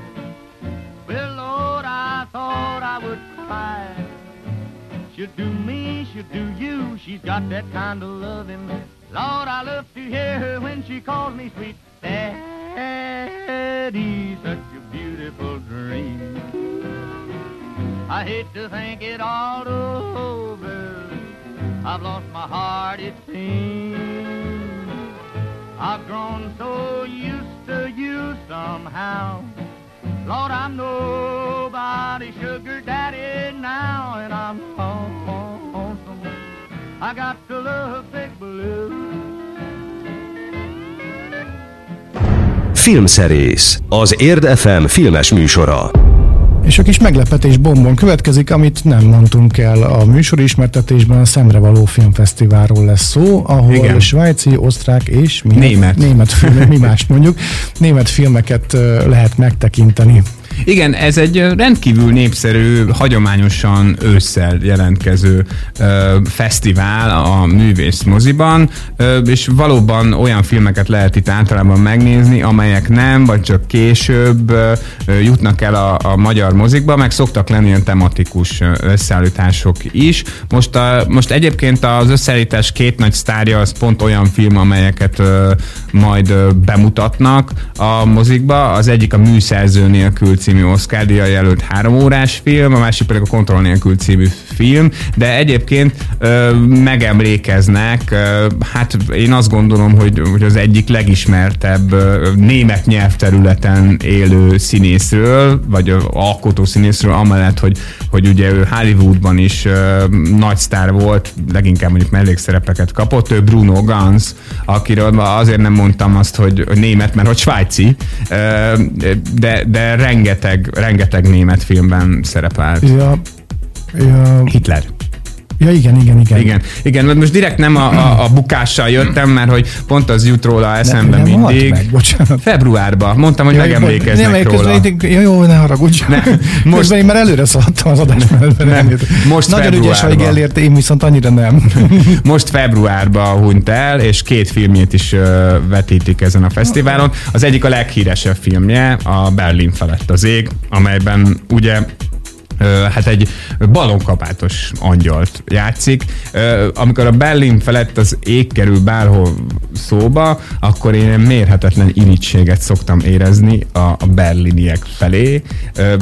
Well, Lord, I thought I would cry. She'll do me, she'll do you. She's got that kind of loving. Lord, I love to hear her when she calls me sweet daddy. Such a beautiful dream. I hate to think it all over. I've lost my heart, it seems. I've grown so used to you somehow. Lord, I'm nobody's sugar daddy now, and I'm lonesome. I got to love sick blue. Filmszerész, az Érd FM filmes műsora. És a kis meglepetés bombon következik, amit nem mondtunk el a műsor ismertetésben, a Szemrevaló Filmfesztiválról lesz szó, ahol Igen. svájci, osztrák és mi, Német. német filmek, mi más mondjuk, német filmeket lehet megtekinteni. Igen, ez egy rendkívül népszerű, hagyományosan ősszel jelentkező ö, fesztivál a művész moziban, ö, és valóban olyan filmeket lehet itt általában megnézni, amelyek nem, vagy csak később ö, jutnak el a, a magyar mozikba, meg szoktak lenni ilyen tematikus összeállítások is. Most, a, most egyébként az összeállítás két nagy sztárja az pont olyan film, amelyeket ö, majd ö, bemutatnak a mozikba. Az egyik a Műszerző nélkül című Oscar díjjal jelölt három órás film, a másik pedig a Kontroll nélkül című film, de egyébként ö, megemlékeznek, ö, hát én azt gondolom, hogy, hogy az egyik legismertebb ö, német nyelvterületen élő színészről, vagy alkotó színészről, amellett, hogy, hogy ugye ő Hollywoodban is ö, nagy sztár volt, leginkább mondjuk mellékszerepeket kapott, ő Bruno Ganz, akiről azért nem mondtam azt, hogy német, mert hogy svájci, ö, de, de rengeteg, rengeteg német filmben szerepelt. Ja, ja, Hitler. Ja igen, igen, igen. Igen, igen, mert most direkt nem a, a, a bukással jöttem, mert hogy pont az jut róla eszembe nem halt mindig. Meg, bocsánat. Februárban mondtam, hogy Ja, megemlékeznek nem, róla. Közben, ja, jó, ne haragudj. Ne, most... Közben én már előre szaladtam az adás mellett. Nem, most Nagyon ügyes vagy. Gellért, én viszont annyira nem. Most februárban hunyt el, és két filmjét is ö, vetítik ezen a fesztiválon. Az egyik a leghíresebb filmje, a Berlin felett az ég, amelyben ugye hát egy balonkapátos angyalt játszik. Amikor a Berlin felett az ég kerül bárhol szóba, akkor én mérhetetlen irítséget szoktam érezni a, berliniek felé,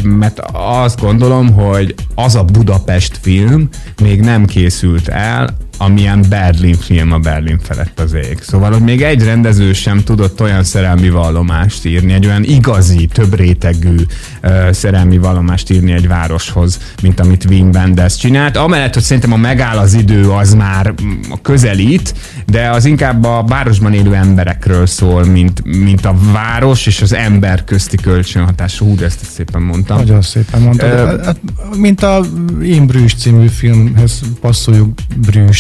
mert azt gondolom, hogy az a Budapest film még nem készült el, amilyen Berlin film a Berlin felett az ég. Szóval, hogy még egy rendező sem tudott olyan szerelmi vallomást írni, egy olyan igazi, több rétegű uh, szerelmi vallomást írni egy városhoz, mint amit Wim Wenders csinált. Amellett, hogy szerintem a megáll az idő, az már mm, közelít, de az inkább a városban élő emberekről szól, mint, mint a város és az ember közti kölcsönhatás. Hú, de ezt szépen mondtam. Nagyon szépen mondtad. Ö, Hát, mint a Én Brüst című filmhez passzoljuk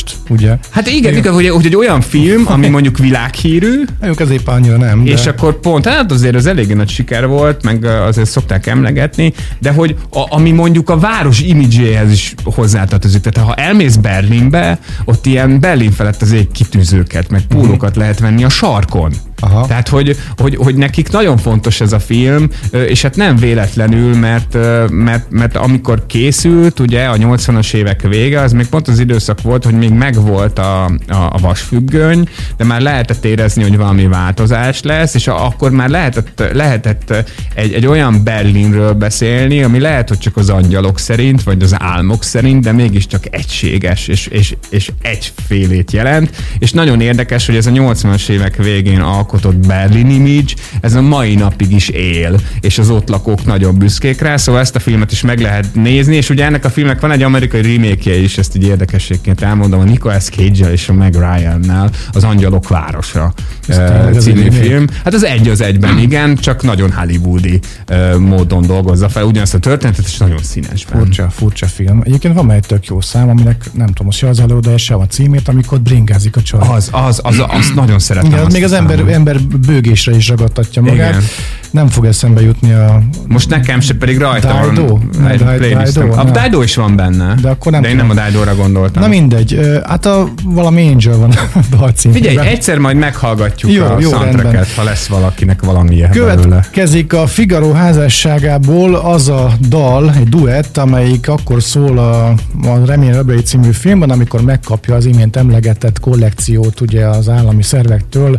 Brüst, ugye? Hát igen, igen hogy, hogy egy olyan film, ami mondjuk világhírű, Mondjuk az épp annyira nem. De... és akkor pont, hát azért az eléggé nagy siker volt, meg azért szokták emlegetni, de hogy a, ami mondjuk a város imidzséhez is hozzátartozik. Tehát ha elmész Berlinbe, ott ilyen Berlin felett az ég kitűzőket, meg pólókat lehet venni a sarkon. Aha. Tehát, hogy, hogy, hogy nekik nagyon fontos ez a film, és hát nem véletlenül, mert, mert, mert amikor készült, ugye a 80-as évek vége, az még pont az időszak volt, hogy még megvolt a, a, a vasfüggöny, de már lehetett érezni, hogy valami változás lesz, és akkor már lehetett, lehetett egy, egy olyan Berlinről beszélni, ami lehet, hogy csak az angyalok szerint, vagy az álmok szerint, de mégiscsak egységes, és, és, és egyfélét jelent, és nagyon érdekes, hogy ez a 80-as évek végén alkotott Berlin Image, ez a mai napig is él, és az ott lakók nagyon büszkék rá, szóval ezt a filmet is meg lehet nézni, és ugye ennek a filmnek van egy amerikai remake is, ezt így érdekességként elmondom, a Nicolas cage és a Meg Ryan-nel, az Angyalok városa Ez eh, című film. Hát az egy az egyben, igen, csak nagyon hollywoodi eh, módon dolgozza fel ugyanazt a történetet, és nagyon színesben. Furcsa, furcsa film. Egyébként van egy tök jó szám, aminek nem tudom, se az előadás, se a címét, amikor bringázik a csaj. Az, az, az, azt nagyon szeretem. Igen, azt még az ember. Ember bőgésre is ragadtatja magát. Igen. Nem fog eszembe jutni a... Most nekem se pedig rajta Dido? van Nem, egy Dido, playlistem. Dido, A nem. Dido is van benne. De akkor nem de én tudom. nem a Dido-ra gondoltam. Na mindegy, hát a valami Angel van a dalcímben. Figyelj, egyszer majd meghallgatjuk Jó, a jó, soundtracket, ha lesz valakinek valami ilyen belőle. Következik a Figaro házasságából az a dal, egy duett, amelyik akkor szól a, a Remény Öblei című filmben, amikor megkapja az imént emlegetett kollekciót ugye az állami szervektől.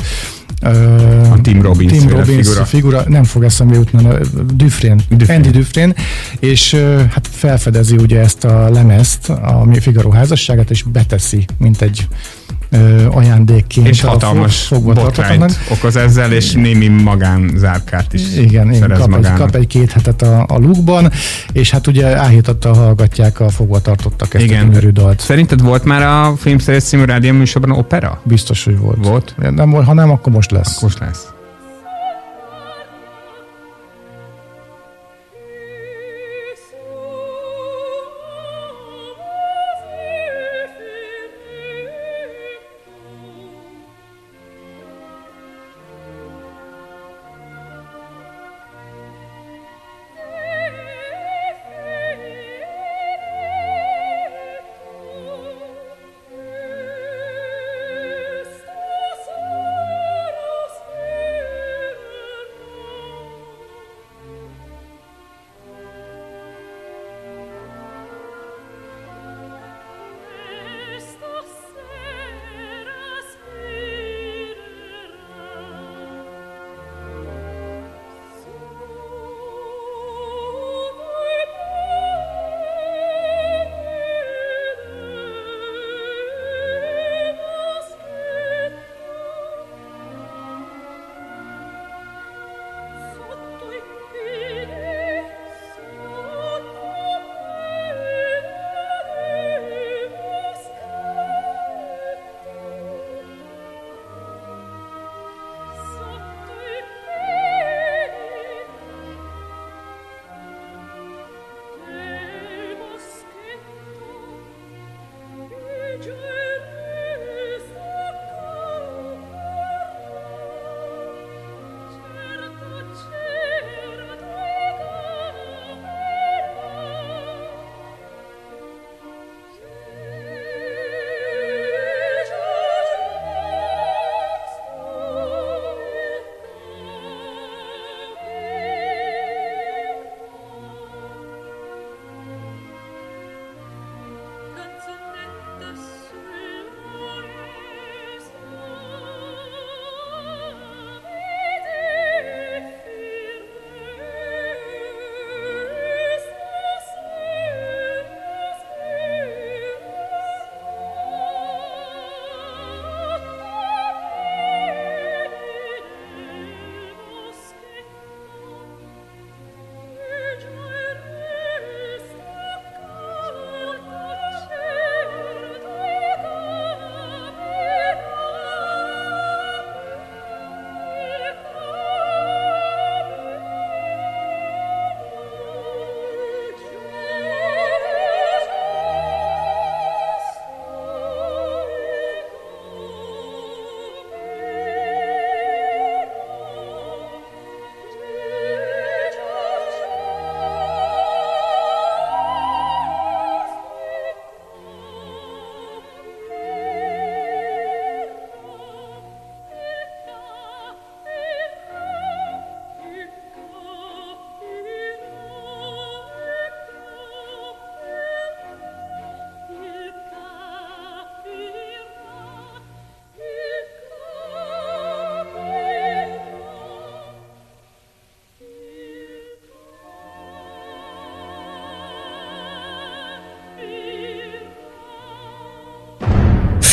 Ö, A Tim Robbins Tim Robbins figura. figura. nem fog eszembe jutni, a Dufresne, Dufresne. Andy Dufresne, és hát felfedezi ugye ezt a lemezt, a Figaro házasságát, és beteszi, mint egy ajándékként. És hatalmas botrányt okoz ezzel, és némi magánzárkát is Igen, szerez kap, egy, magának. kap egy két hetet a, a lukban, és hát ugye áhítattal hallgatják a fogvatartottak ezt Igen. a gyönyörű dalt. Szerinted volt már a Filmszerész című rádió műsorban opera? Biztos, hogy volt. Volt? Nem, ha nem, akkor most lesz. Most lesz.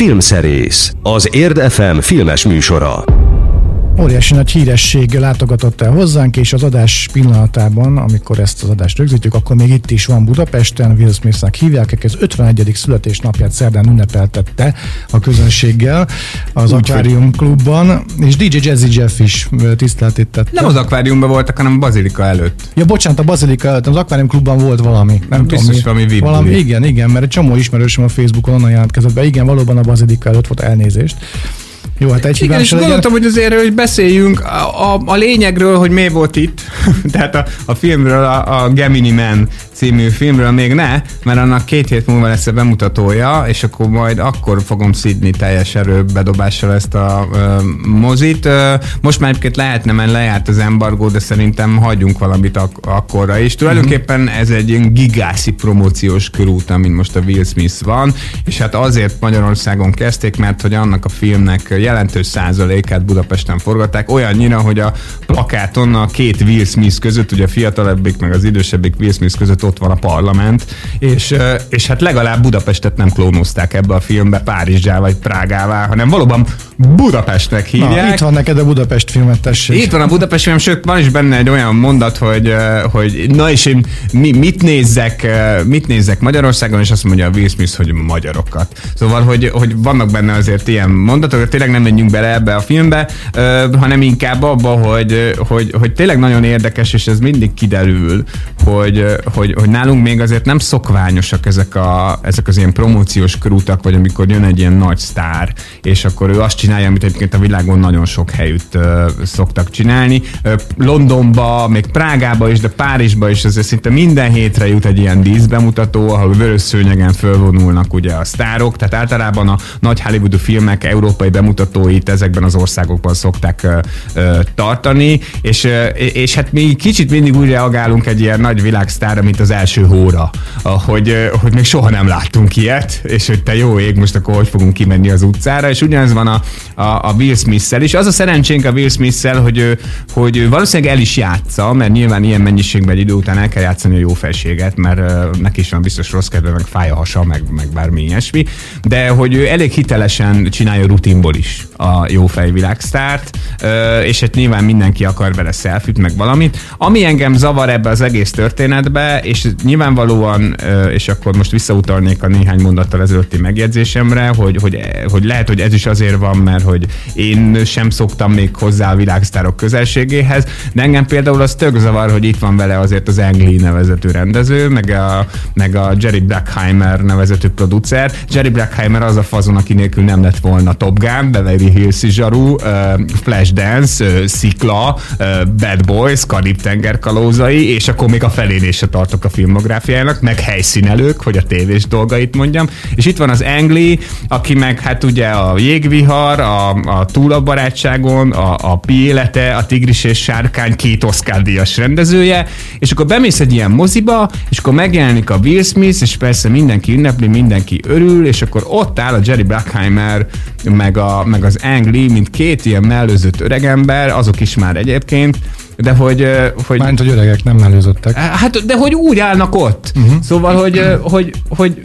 Filmszerész, az Érd FM filmes műsora. Óriási nagy híresség látogatott el hozzánk, és az adás pillanatában, amikor ezt az adást rögzítjük, akkor még itt is van Budapesten, Will Smithnek hívják, aki az 51. születésnapját szerdán ünnepeltette a közönséggel az Aquarium Klubban, és DJ Jazzy Jeff is tiszteletét tette. Nem az akváriumban voltak, hanem a bazilika előtt. Ja, bocsánat, a Bazilika előtt, az Aquarium Klubban volt valami. Nem Biztos tudom, valami VIP valami. Igen, igen, mert egy csomó ismerősöm a Facebookon onnan jelentkezett be. Igen, valóban a Bazilika előtt volt elnézést. Jó, hát egy Igen, és legyen. gondoltam, hogy azért, hogy beszéljünk a, a, a lényegről, hogy mi volt itt. Tehát a, a filmről, a, a Gemini Man című filmről még ne, mert annak két hét múlva lesz a bemutatója, és akkor majd akkor fogom szidni teljes erőbedobással ezt a ö, mozit. Ö, most már egyébként lehetne, mert lejárt az embargó, de szerintem hagyjunk valamit ak- akkorra is. Tulajdonképpen ez egy ilyen gigászi promóciós körút, amin most a Will Smith van, és hát azért Magyarországon kezdték, mert hogy annak a filmnek jelentős százalékát Budapesten forgatták, olyannyira, hogy a plakáton a két Will Smith között, ugye a fiatalebbik meg az idősebbik Will Smith között ott van a parlament, és, és hát legalább Budapestet nem klónozták ebbe a filmbe Párizsá vagy Prágává, hanem valóban Budapestnek Na, hívják. itt van neked a Budapest filmet, tessék. Itt van a Budapest film, sőt, van is benne egy olyan mondat, hogy, hogy na és én mi, mit nézzek, mit nézzek Magyarországon, és azt mondja a Will Smith, hogy magyarokat. Szóval, hogy, hogy vannak benne azért ilyen mondatok, tényleg nem menjünk bele ebbe a filmbe, hanem inkább abba, hogy, hogy, hogy tényleg nagyon érdekes, és ez mindig kiderül, hogy, hogy, hogy nálunk még azért nem szokványosak ezek, a, ezek az ilyen promóciós körútak, vagy amikor jön egy ilyen nagy sztár, és akkor ő azt csinálja, amit egyébként a világon nagyon sok helyütt szoktak csinálni. Londonba, még Prágába is, de Párizsba is azért szinte minden hétre jut egy ilyen díszbemutató, ahol vörös szőnyegen fölvonulnak ugye a sztárok, tehát általában a nagy Hollywoodú filmek európai bemutatóit ezekben az országokban szokták tartani, és, és hát mi kicsit mindig úgy reagálunk egy ilyen nagy világsztárra, mint az első hóra, hogy, hogy még soha nem láttunk ilyet, és hogy te jó ég, most akkor hogy fogunk kimenni az utcára, és ugyanez van a, a, a Will Smith-szel is. Az a szerencsénk a Will Smith-szel, hogy, hogy valószínűleg el is játsza, mert nyilván ilyen mennyiségben egy idő után el kell játszani a jó felséget, mert neki is van biztos rossz kedve, meg fáj a hasa, meg, meg bármi ilyesmi, de hogy ő elég hitelesen csinálja rutinból is a jó fejvilágsztárt, ö, és hát nyilván mindenki akar vele szelfit, meg valamit. Ami engem zavar ebbe az egész történetbe, és nyilvánvalóan, és akkor most visszautalnék a néhány mondattal ezelőtti megjegyzésemre, hogy, hogy, hogy lehet, hogy ez is azért van, mert hogy én sem szoktam még hozzá a világsztárok közelségéhez, de engem például az tök zavar, hogy itt van vele azért az Ang Lee nevezetű rendező, meg a, meg a Jerry Bruckheimer nevezetű producer. Jerry Bruckheimer az a fazon, aki nélkül nem lett volna Top Gun, Beverly Hills zsaru, uh, Flashdance, Szikla, Bad Boys, Karib-tenger kalózai, és akkor még a felén is se tartok a filmográfiájának, meg helyszínelők, hogy a tévés dolgait mondjam. És itt van az Ang Lee, aki meg hát ugye a Jégvihar, a, a Túl a barátságon, a, a Pi élete, a Tigris és Sárkány két Oscar díjas rendezője, és akkor bemész egy ilyen moziba, és akkor megjelenik a Will Smith, és persze mindenki ünnepli, mindenki örül, és akkor ott áll a Jerry Bruckheimer, meg, a, meg az Ang Lee, mint két ilyen mellőzött öregember, azok is már egyébként, de hogy, hogy Mármint, hogy öregek nem mellőzöttek. Hát, de hogy úgy állnak ott. Uh-huh. Szóval, hogy, ö, hogy, hogy,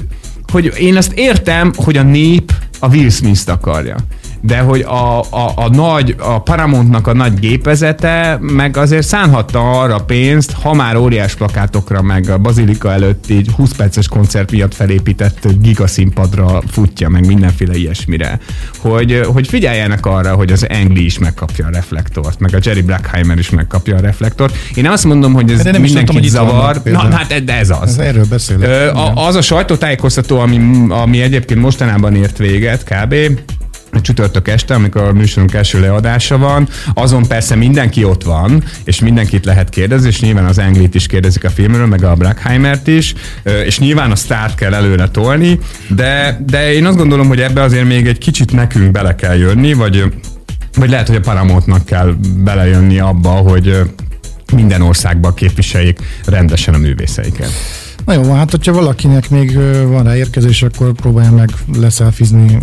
hogy én ezt értem, hogy a nép a Will Smith-t akarja. De hogy a, a, a nagy, a Paramountnak a nagy gépezete meg azért szánhatta arra pénzt, ha már óriás plakátokra, meg a Bazilika előtt így 20 perces koncert miatt felépített gigaszínpadra futja, meg mindenféle ilyesmire. Hogy, hogy figyeljenek arra, hogy az Angli is megkapja a reflektort, meg a Jerry Bruckheimer is megkapja a reflektort. Én azt mondom, hogy ez De nem mindenkit itt zavar. Na, például. hát ez az. Ez erről beszélek. Ö, a, az a sajtótájékoztató, ami, ami egyébként mostanában ért véget kb., csütörtök este, amikor a műsorunk első leadása van, azon persze mindenki ott van, és mindenkit lehet kérdezni, és nyilván az Anglit is kérdezik a filmről, meg a Bruckheimert is, és nyilván a sztárt kell előre tolni, de, de én azt gondolom, hogy ebbe azért még egy kicsit nekünk bele kell jönni, vagy vagy lehet, hogy a Paramountnak kell belejönni abba, hogy minden országban képviseljék rendesen a művészeiket. Na jó, hát hogyha valakinek még van rá érkezés, akkor próbálja meg leszelfizni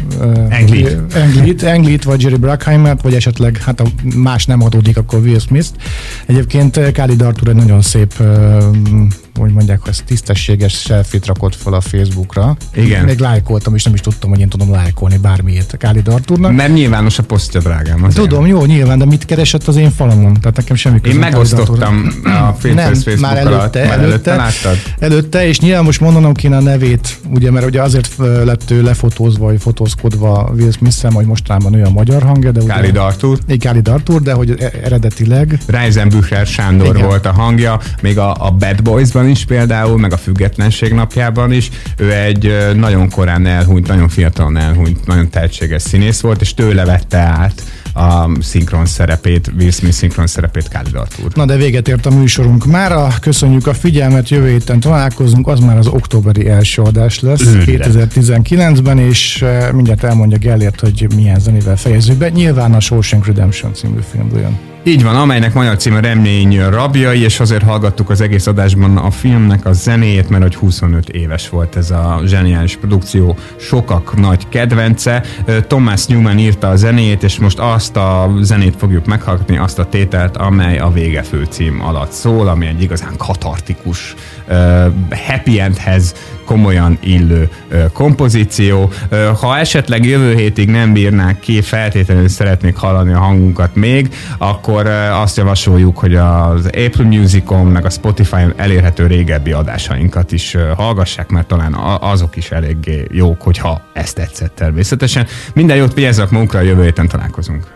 Ang Lee-t. Anglit, Anglit, vagy Jerry Bruckheimert, vagy esetleg, hát ha más nem adódik, akkor Will Smith-t. Egyébként ö, Khalid Arthur egy nagyon szép ö, hogy mondják, hogy ez tisztességes selfit rakott fel a Facebookra. Igen. Még lájkoltam, és nem is tudtam, hogy én tudom lájkolni bármiért Kálid Arturnak. Mert nyilvános a posztja, drágám. azért. Tudom, jó, nyilván, de mit keresett az én falamon? Tehát nekem semmi Én megosztottam a Facebook már alatt. előtte, Már előtte, láttad? előtte, és nyilván most mondanom kéne a nevét, ugye, mert ugye azért lett ő lefotózva, vagy fotózkodva Will smith hogy mostanában ő a magyar hangja, de ugye, Kálid Artur. Igen, Kálid Artur, de hogy e- eredetileg Reisenbücher Sándor. Igen. volt a hangja, még a, a Bad Boys-ban is például, meg a Függetlenség napjában is. Ő egy nagyon korán elhunyt, nagyon fiatalon elhunyt, nagyon tehetséges színész volt, és tőle vette át a szinkron szerepét, Will Smith szinkron szerepét Khalid. Na de véget ért a műsorunk mára. Köszönjük a figyelmet, jövő héten találkozunk, az már az októberi első adás lesz Őrület. 2019-ben, és mindjárt elmondja Gellért, hogy milyen zenével fejezzük be. Nyilván a Shawshank Redemption című filmből jön. Így van, amelynek magyar címe Remlény rabjai, és azért hallgattuk az egész adásban a filmnek a zenéjét, mert hogy 25 éves volt ez a zseniális produkció, sokak nagy kedvence. Thomas Newman írta a zenéjét, és most azt a zenét fogjuk meghallgatni, azt a tételt, amely a vége főcím alatt szól, ami egy igazán katartikus, happy endhez komolyan illő kompozíció. Ha esetleg jövő hétig nem bírnák ki, feltétlenül szeretnék hallani a hangunkat még, akkor azt javasoljuk, hogy az Apple Musicon, meg a Spotify-on elérhető régebbi adásainkat is hallgassák, mert talán azok is eléggé jók, hogyha ezt tetszett természetesen. Minden jót, vigyázzanak magunkra, a jövő héten találkozunk.